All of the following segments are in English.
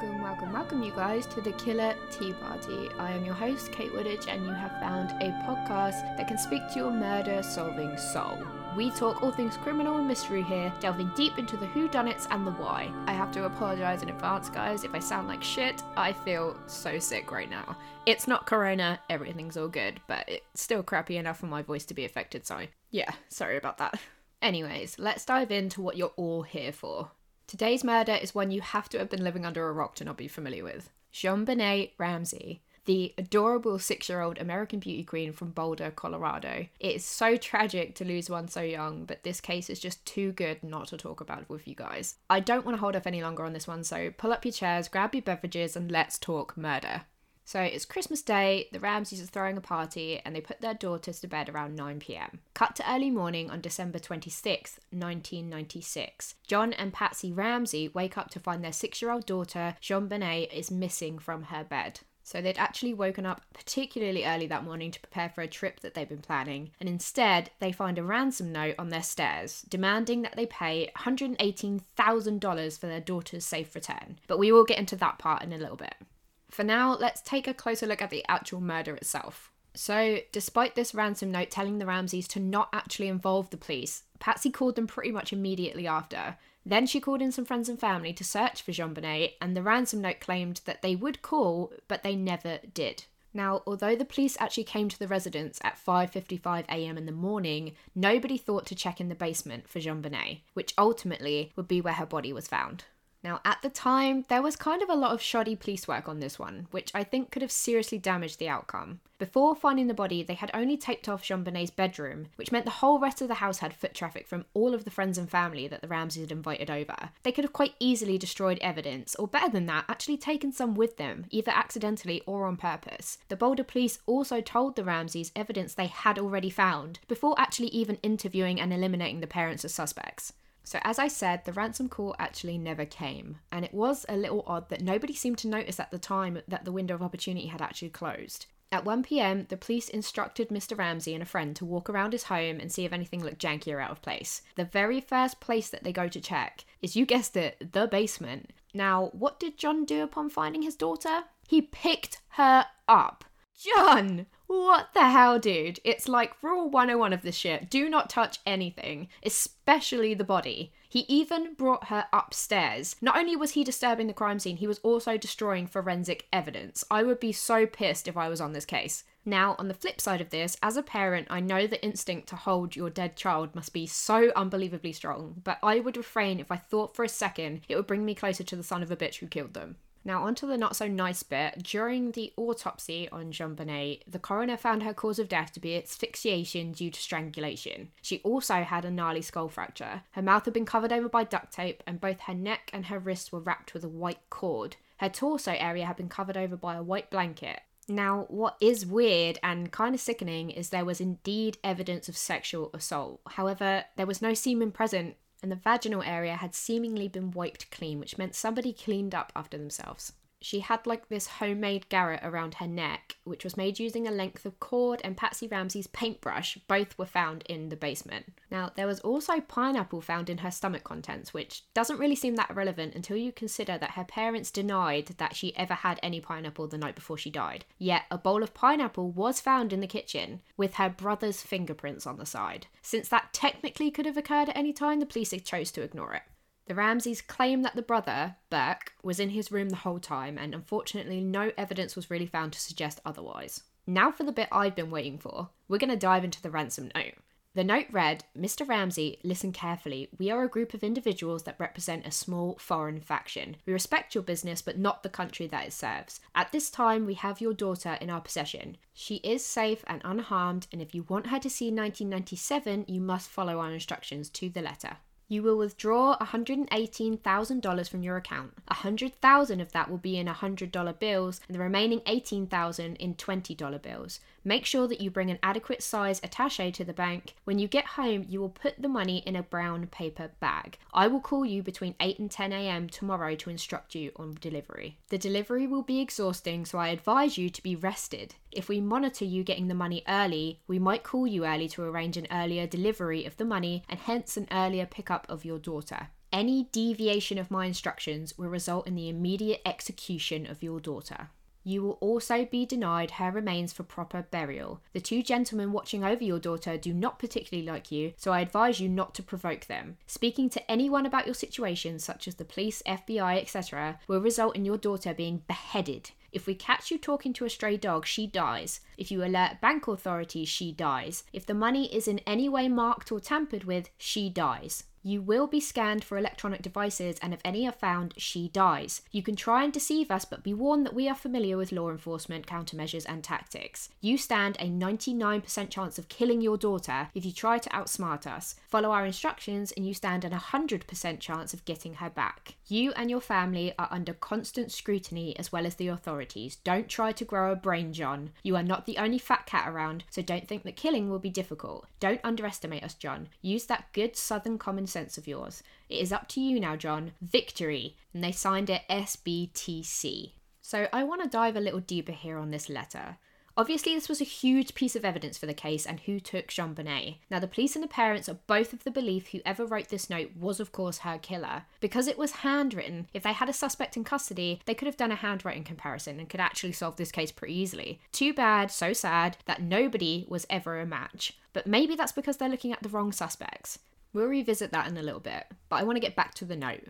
welcome, welcome, welcome, you guys, to the Killer Tea Party. I am your host, Kate Woodage, and you have found a podcast that can speak to your murder solving soul. We talk all things criminal and mystery here, delving deep into the who-done-its and the why. I have to apologize in advance, guys, if I sound like shit. I feel so sick right now. It's not corona, everything's all good, but it's still crappy enough for my voice to be affected, so yeah, sorry about that. Anyways, let's dive into what you're all here for. Today's murder is one you have to have been living under a rock to not be familiar with. JonBenét Ramsey, the adorable six year old American beauty queen from Boulder, Colorado. It is so tragic to lose one so young, but this case is just too good not to talk about with you guys. I don't want to hold off any longer on this one, so pull up your chairs, grab your beverages, and let's talk murder. So it's Christmas Day, the Ramseys are throwing a party, and they put their daughters to bed around 9 pm. Cut to early morning on December 26th, 1996. John and Patsy Ramsey wake up to find their six year old daughter, JonBenét, is missing from her bed. So they'd actually woken up particularly early that morning to prepare for a trip that they've been planning, and instead they find a ransom note on their stairs demanding that they pay $118,000 for their daughter's safe return. But we will get into that part in a little bit. For now, let's take a closer look at the actual murder itself. So, despite this ransom note telling the Ramseys to not actually involve the police, Patsy called them pretty much immediately after. Then she called in some friends and family to search for JonBenét, and the ransom note claimed that they would call, but they never did. Now, although the police actually came to the residence at 5:55 a.m. in the morning, nobody thought to check in the basement for JonBenét, which ultimately would be where her body was found. Now, at the time, there was kind of a lot of shoddy police work on this one, which I think could have seriously damaged the outcome. Before finding the body, they had only taped off JonBenét's bedroom, which meant the whole rest of the house had foot traffic from all of the friends and family that the Ramseys had invited over. They could have quite easily destroyed evidence, or better than that, actually taken some with them, either accidentally or on purpose. The Boulder police also told the Ramseys evidence they had already found, before actually even interviewing and eliminating the parents as suspects. So, as I said, the ransom call actually never came, and it was a little odd that nobody seemed to notice at the time that the window of opportunity had actually closed. At 1 pm, the police instructed Mr. Ramsey and a friend to walk around his home and see if anything looked janky or out of place. The very first place that they go to check is, you guessed it, the basement. Now, what did John do upon finding his daughter? He picked her up. John! What the hell, dude? It's like rule 101 of this shit. Do not touch anything, especially the body. He even brought her upstairs. Not only was he disturbing the crime scene, he was also destroying forensic evidence. I would be so pissed if I was on this case. Now, on the flip side of this, as a parent, I know the instinct to hold your dead child must be so unbelievably strong, but I would refrain if I thought for a second it would bring me closer to the son of a bitch who killed them. Now, onto the not so nice bit. During the autopsy on JonBenét, the coroner found her cause of death to be asphyxiation due to strangulation. She also had a gnarly skull fracture. Her mouth had been covered over by duct tape, and both her neck and her wrists were wrapped with a white cord. Her torso area had been covered over by a white blanket. Now, what is weird and kind of sickening is there was indeed evidence of sexual assault. However, there was no semen present, and the vaginal area had seemingly been wiped clean, which meant somebody cleaned up after themselves. She had like this homemade garrote around her neck, which was made using a length of cord and Patsy Ramsey's paintbrush. Both were found in the basement. Now, there was also pineapple found in her stomach contents, which doesn't really seem that relevant until you consider that her parents denied that she ever had any pineapple the night before she died. Yet, a bowl of pineapple was found in the kitchen with her brother's fingerprints on the side. Since that technically could have occurred at any time, the police chose to ignore it. The Ramseys claim that the brother, Burke, was in his room the whole time, and unfortunately, no evidence was really found to suggest otherwise. Now, for the bit I've been waiting for, we're going to dive into the ransom note. The note read Mr. Ramsey, listen carefully. We are a group of individuals that represent a small foreign faction. We respect your business, but not the country that it serves. At this time, we have your daughter in our possession. She is safe and unharmed, and if you want her to see 1997, you must follow our instructions to the letter. You will withdraw $118,000 from your account. 100,000 of that will be in $100 bills and the remaining 18,000 in $20 bills. Make sure that you bring an adequate size attache to the bank. When you get home, you will put the money in a brown paper bag. I will call you between 8 and 10 a.m. tomorrow to instruct you on delivery. The delivery will be exhausting, so I advise you to be rested. If we monitor you getting the money early, we might call you early to arrange an earlier delivery of the money and hence an earlier pickup of your daughter. Any deviation of my instructions will result in the immediate execution of your daughter. You will also be denied her remains for proper burial. The two gentlemen watching over your daughter do not particularly like you, so I advise you not to provoke them. Speaking to anyone about your situation, such as the police, FBI, etc., will result in your daughter being beheaded. If we catch you talking to a stray dog, she dies. If you alert bank authorities, she dies. If the money is in any way marked or tampered with, she dies. You will be scanned for electronic devices, and if any are found, she dies. You can try and deceive us, but be warned that we are familiar with law enforcement countermeasures and tactics. You stand a 99% chance of killing your daughter if you try to outsmart us. Follow our instructions, and you stand an 100% chance of getting her back. You and your family are under constant scrutiny as well as the authorities. Don't try to grow a brain, John. You are not the only fat cat around, so don't think that killing will be difficult. Don't underestimate us, John. Use that good southern common sense of yours. It is up to you now, John. Victory. And they signed it SBTC. So I want to dive a little deeper here on this letter. Obviously, this was a huge piece of evidence for the case and who took JonBenét. Now, the police and the parents are both of the belief whoever wrote this note was, of course, her killer. Because it was handwritten, if they had a suspect in custody, they could have done a handwriting comparison and could actually solve this case pretty easily. Too bad, so sad, that nobody was ever a match. But maybe that's because they're looking at the wrong suspects. We'll revisit that in a little bit, but I want to get back to the note.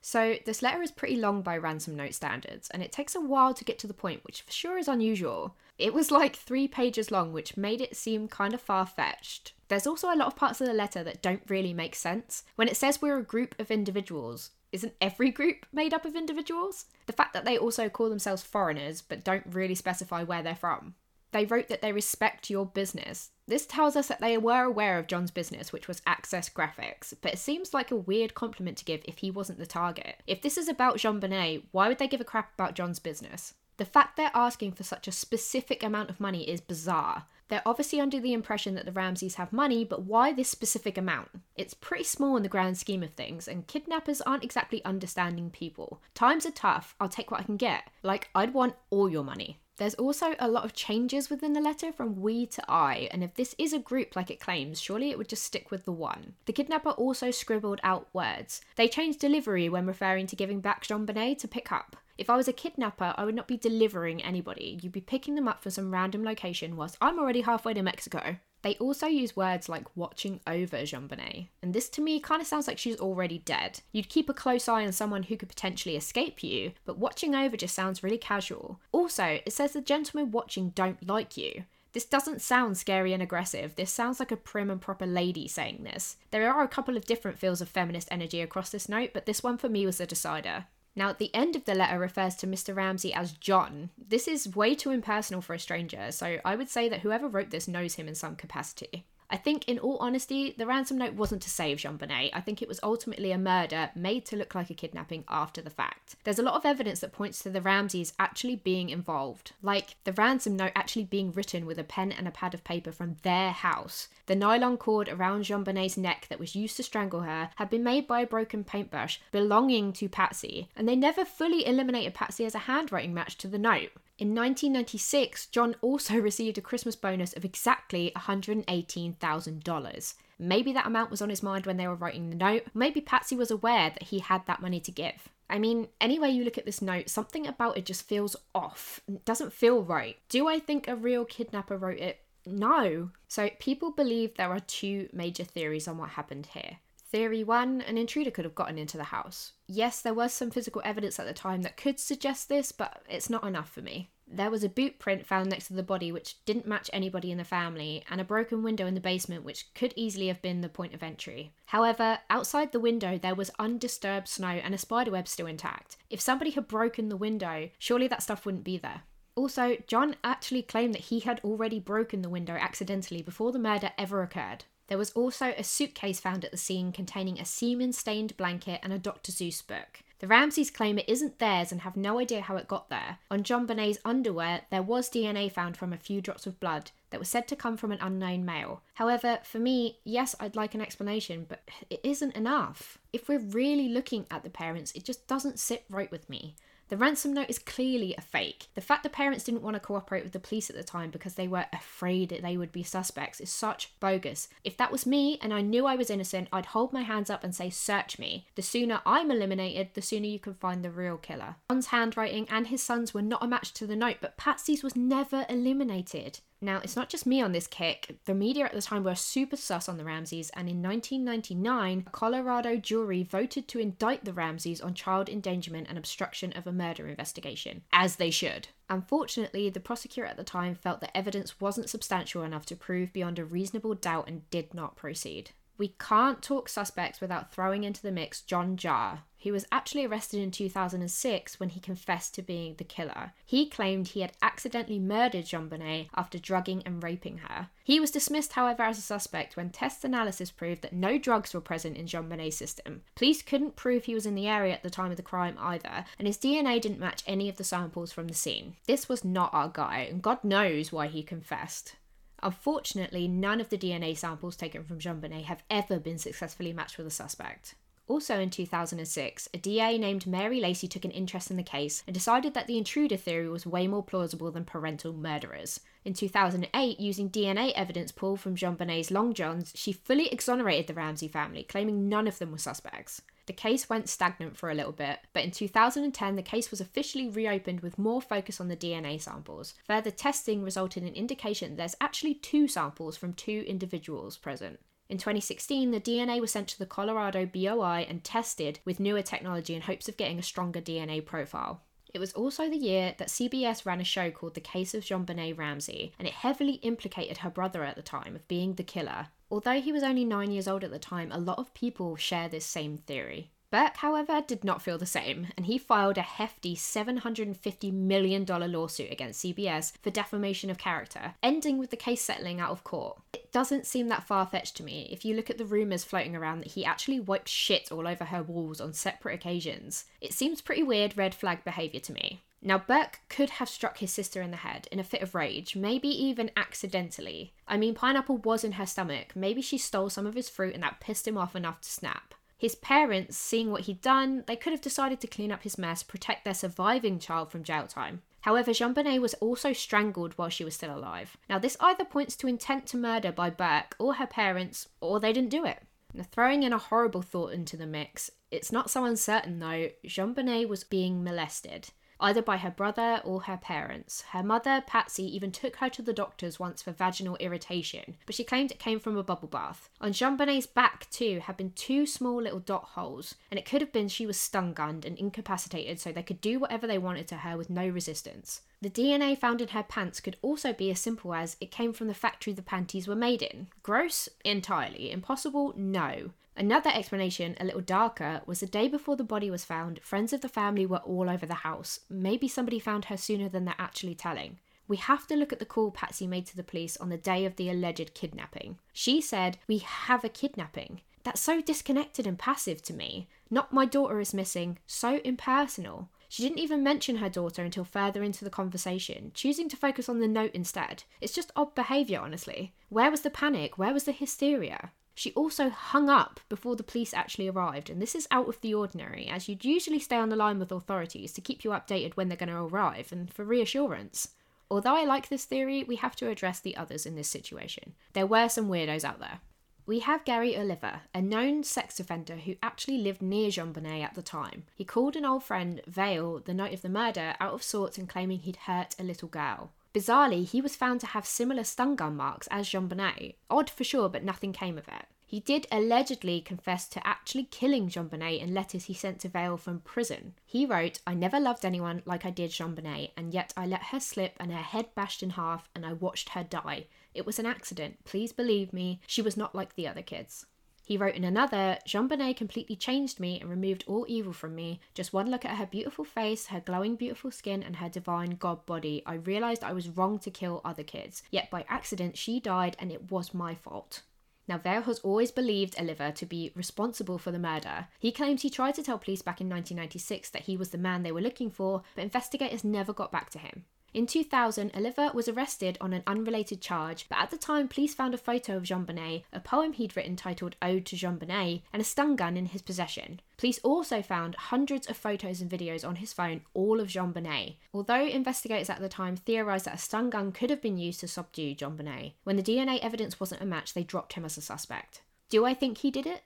So, this letter is pretty long by ransom note standards, and it takes a while to get to the point, which for sure is unusual. It was like three pages long, which made it seem kind of far fetched. There's also a lot of parts of the letter that don't really make sense. When it says we're a group of individuals, isn't every group made up of individuals? The fact that they also call themselves foreigners but don't really specify where they're from. They wrote that they respect your business. This tells us that they were aware of John's business, which was Access Graphics, but it seems like a weird compliment to give if he wasn't the target. If this is about JonBenét, why would they give a crap about John's business? The fact they're asking for such a specific amount of money is bizarre. They're obviously under the impression that the Ramseys have money, but why this specific amount? It's pretty small in the grand scheme of things, and kidnappers aren't exactly understanding people. Times are tough, I'll take what I can get. Like, I'd want all your money. There's also a lot of changes within the letter from we to I, and if this is a group like it claims, surely it would just stick with the one. The kidnapper also scribbled out words. They changed delivery when referring to giving back JonBenét to pick up. If I was a kidnapper, I would not be delivering anybody. You'd be picking them up from some random location whilst I'm already halfway to Mexico. They also use words like watching over JonBenét, and this to me kind of sounds like she's already dead. You'd keep a close eye on someone who could potentially escape you, but watching over just sounds really casual. Also, it says the gentlemen watching don't like you. This doesn't sound scary and aggressive. This sounds like a prim and proper lady saying this. There are a couple of different feels of feminist energy across this note, but this one for me was the decider. Now, the end of the letter refers to Mr. Ramsey as John. This is way too impersonal for a stranger, so I would say that whoever wrote this knows him in some capacity. I think, in all honesty, the ransom note wasn't to save JonBenét. I think it was ultimately a murder made to look like a kidnapping after the fact. There's a lot of evidence that points to the Ramseys actually being involved, like the ransom note actually being written with a pen and a pad of paper from their house. The nylon cord around JonBenét's neck that was used to strangle her had been made by a broken paintbrush belonging to Patsy, and they never fully eliminated Patsy as a handwriting match to the note. In 1996, John also received a Christmas bonus of exactly $118,000. Maybe that amount was on his mind when they were writing the note. Maybe Patsy was aware that he had that money to give. I mean, any way you look at this note, something about it just feels off. It doesn't feel right. Do I think a real kidnapper wrote it? No. So people believe there are two major theories on what happened here. Theory 1 An intruder could have gotten into the house. Yes, there was some physical evidence at the time that could suggest this, but it's not enough for me. There was a boot print found next to the body which didn't match anybody in the family, and a broken window in the basement which could easily have been the point of entry. However, outside the window there was undisturbed snow and a spiderweb still intact. If somebody had broken the window, surely that stuff wouldn't be there. Also, John actually claimed that he had already broken the window accidentally before the murder ever occurred. There was also a suitcase found at the scene containing a semen stained blanket and a Dr. Seuss book. The Ramseys claim it isn't theirs and have no idea how it got there. On JonBenét's underwear, there was DNA found from a few drops of blood that was said to come from an unknown male. However, for me, yes, I'd like an explanation, but it isn't enough. If we're really looking at the parents, it just doesn't sit right with me. The ransom note is clearly a fake. The fact the parents didn't want to cooperate with the police at the time because they were afraid that they would be suspects is such bogus. If that was me and I knew I was innocent, I'd hold my hands up and say, Search me. The sooner I'm eliminated, the sooner you can find the real killer. John's handwriting and his son's were not a match to the note, but Patsy's was never eliminated. Now, it's not just me on this kick. The media at the time were super sus on the Ramseys, and in 1999, a Colorado jury voted to indict the Ramseys on child endangerment and obstruction of a murder investigation, as they should. Unfortunately, the prosecutor at the time felt the evidence wasn't substantial enough to prove beyond a reasonable doubt and did not proceed. We can't talk suspects without throwing into the mix John Karr, who was actually arrested in 2006 when he confessed to being the killer. He claimed he had accidentally murdered JonBenét after drugging and raping her. He was dismissed, however, as a suspect when test analysis proved that no drugs were present in JonBenét's system. Police couldn't prove he was in the area at the time of the crime either, and his DNA didn't match any of the samples from the scene. This was not our guy, and God knows why he confessed. Unfortunately, none of the DNA samples taken from JonBenét have ever been successfully matched with a suspect. Also in 2006, a DA named Mary Lacy took an interest in the case and decided that the intruder theory was way more plausible than parental murderers. In 2008, using DNA evidence pulled from JonBenét's long johns, she fully exonerated the Ramsey family, claiming none of them were suspects. The case went stagnant for a little bit, but in 2010, the case was officially reopened with more focus on the DNA samples. Further testing resulted in indication there's actually two samples from two individuals present. In 2016, the DNA was sent to the Colorado BOI and tested with newer technology in hopes of getting a stronger DNA profile. It was also the year that CBS ran a show called The Case of JonBenét Ramsey, and it heavily implicated her brother at the time of being the killer. Although he was only nine years old at the time, a lot of people share this same theory. Burke, however, did not feel the same, and he filed a hefty $750 million lawsuit against CBS for defamation of character, ending with the case settling out of court. It doesn't seem that far fetched to me if you look at the rumours floating around that he actually wiped shit all over her walls on separate occasions. It seems pretty weird red flag behaviour to me. Now, Burke could have struck his sister in the head in a fit of rage, maybe even accidentally. I mean, pineapple was in her stomach. Maybe she stole some of his fruit and that pissed him off enough to snap. His parents, seeing what he'd done, they could have decided to clean up his mess, protect their surviving child from jail time. However, JonBenét was also strangled while she was still alive. Now, this either points to intent to murder by Burke or her parents, or they didn't do it. Now, throwing in a horrible thought into the mix, it's not so uncertain though, JonBenét was being molested either by her brother or her parents. Her mother, Patsy, even took her to the doctors once for vaginal irritation, but she claimed it came from a bubble bath. On JonBenét's back, too, had been two small little dot holes, and it could have been she was stun gunned and incapacitated so they could do whatever they wanted to her with no resistance. The DNA found in her pants could also be as simple as it came from the factory the panties were made in. Gross? Entirely. Impossible? No. Another explanation, a little darker, was the day before the body was found, friends of the family were all over the house. Maybe somebody found her sooner than they're actually telling. We have to look at the call Patsy made to the police on the day of the alleged kidnapping. She said, We have a kidnapping. That's so disconnected and passive to me. Not my daughter is missing, so impersonal. She didn't even mention her daughter until further into the conversation, choosing to focus on the note instead. It's just odd behaviour, honestly. Where was the panic? Where was the hysteria? She also hung up before the police actually arrived, and this is out of the ordinary, as you'd usually stay on the line with authorities to keep you updated when they're going to arrive and for reassurance. Although I like this theory, we have to address the others in this situation. There were some weirdos out there. We have Gary Oliver, a known sex offender who actually lived near JonBenét at the time. He called an old friend, Vale, the night of the murder, out of sorts and claiming he'd hurt a little girl. Bizarrely, he was found to have similar stun gun marks as JonBenét. Odd for sure, but nothing came of it. He did allegedly confess to actually killing JonBenét in letters he sent to Vale from prison. He wrote, I never loved anyone like I did JonBenét, and yet I let her slip and her head bashed in half and I watched her die. It was an accident. Please believe me, she was not like the other kids. He wrote in another, JonBenét completely changed me and removed all evil from me. Just one look at her beautiful face, her glowing beautiful skin, and her divine god body, I realised I was wrong to kill other kids. Yet by accident, she died and it was my fault. Now, Vale has always believed Oliver to be responsible for the murder. He claims he tried to tell police back in 1996 that he was the man they were looking for, but investigators never got back to him. In 2000, Oliver was arrested on an unrelated charge, but at the time, police found a photo of JonBenet, a poem he'd written titled Ode to JonBenet, and a stun gun in his possession. Police also found hundreds of photos and videos on his phone, all of JonBenet. Although investigators at the time theorised that a stun gun could have been used to subdue JonBenet, when the DNA evidence wasn't a match, they dropped him as a suspect. Do I think he did it?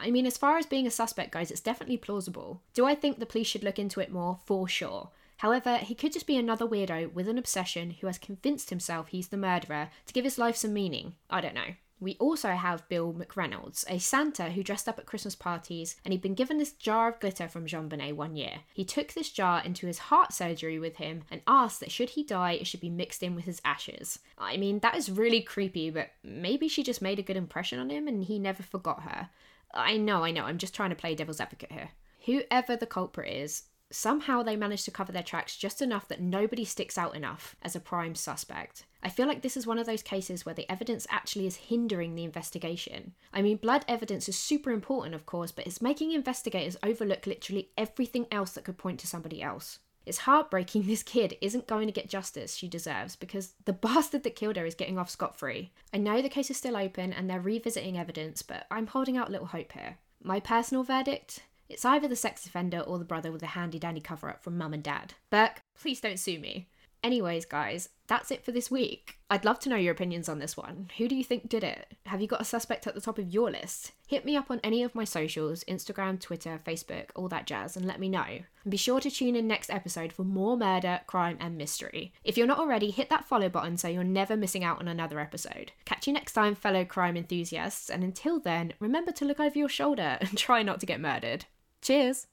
I mean, as far as being a suspect goes, it's definitely plausible. Do I think the police should look into it more? For sure. However, he could just be another weirdo with an obsession who has convinced himself he's the murderer to give his life some meaning. I don't know. We also have Bill McReynolds, a Santa who dressed up at Christmas parties, and he'd been given this jar of glitter from JonBenet one year. He took this jar into his heart surgery with him and asked that should he die, it should be mixed in with his ashes. I mean, that is really creepy, but maybe she just made a good impression on him and he never forgot her. I know, I know, I'm just trying to play devil's advocate here. Whoever the culprit is, somehow they manage to cover their tracks just enough that nobody sticks out enough as a prime suspect. I feel like this is one of those cases where the evidence actually is hindering the investigation. I mean, blood evidence is super important, of course, but it's making investigators overlook literally everything else that could point to somebody else. It's heartbreaking this kid isn't going to get justice she deserves because the bastard that killed her is getting off scot free. I know the case is still open and they're revisiting evidence, but I'm holding out little hope here. My personal verdict it's either the sex offender or the brother with a handy dandy cover up from mum and dad. Burke, please don't sue me. Anyways, guys, that's it for this week. I'd love to know your opinions on this one. Who do you think did it? Have you got a suspect at the top of your list? Hit me up on any of my socials Instagram, Twitter, Facebook, all that jazz, and let me know. And be sure to tune in next episode for more murder, crime, and mystery. If you're not already, hit that follow button so you're never missing out on another episode. Catch you next time, fellow crime enthusiasts, and until then, remember to look over your shoulder and try not to get murdered. Tschüss!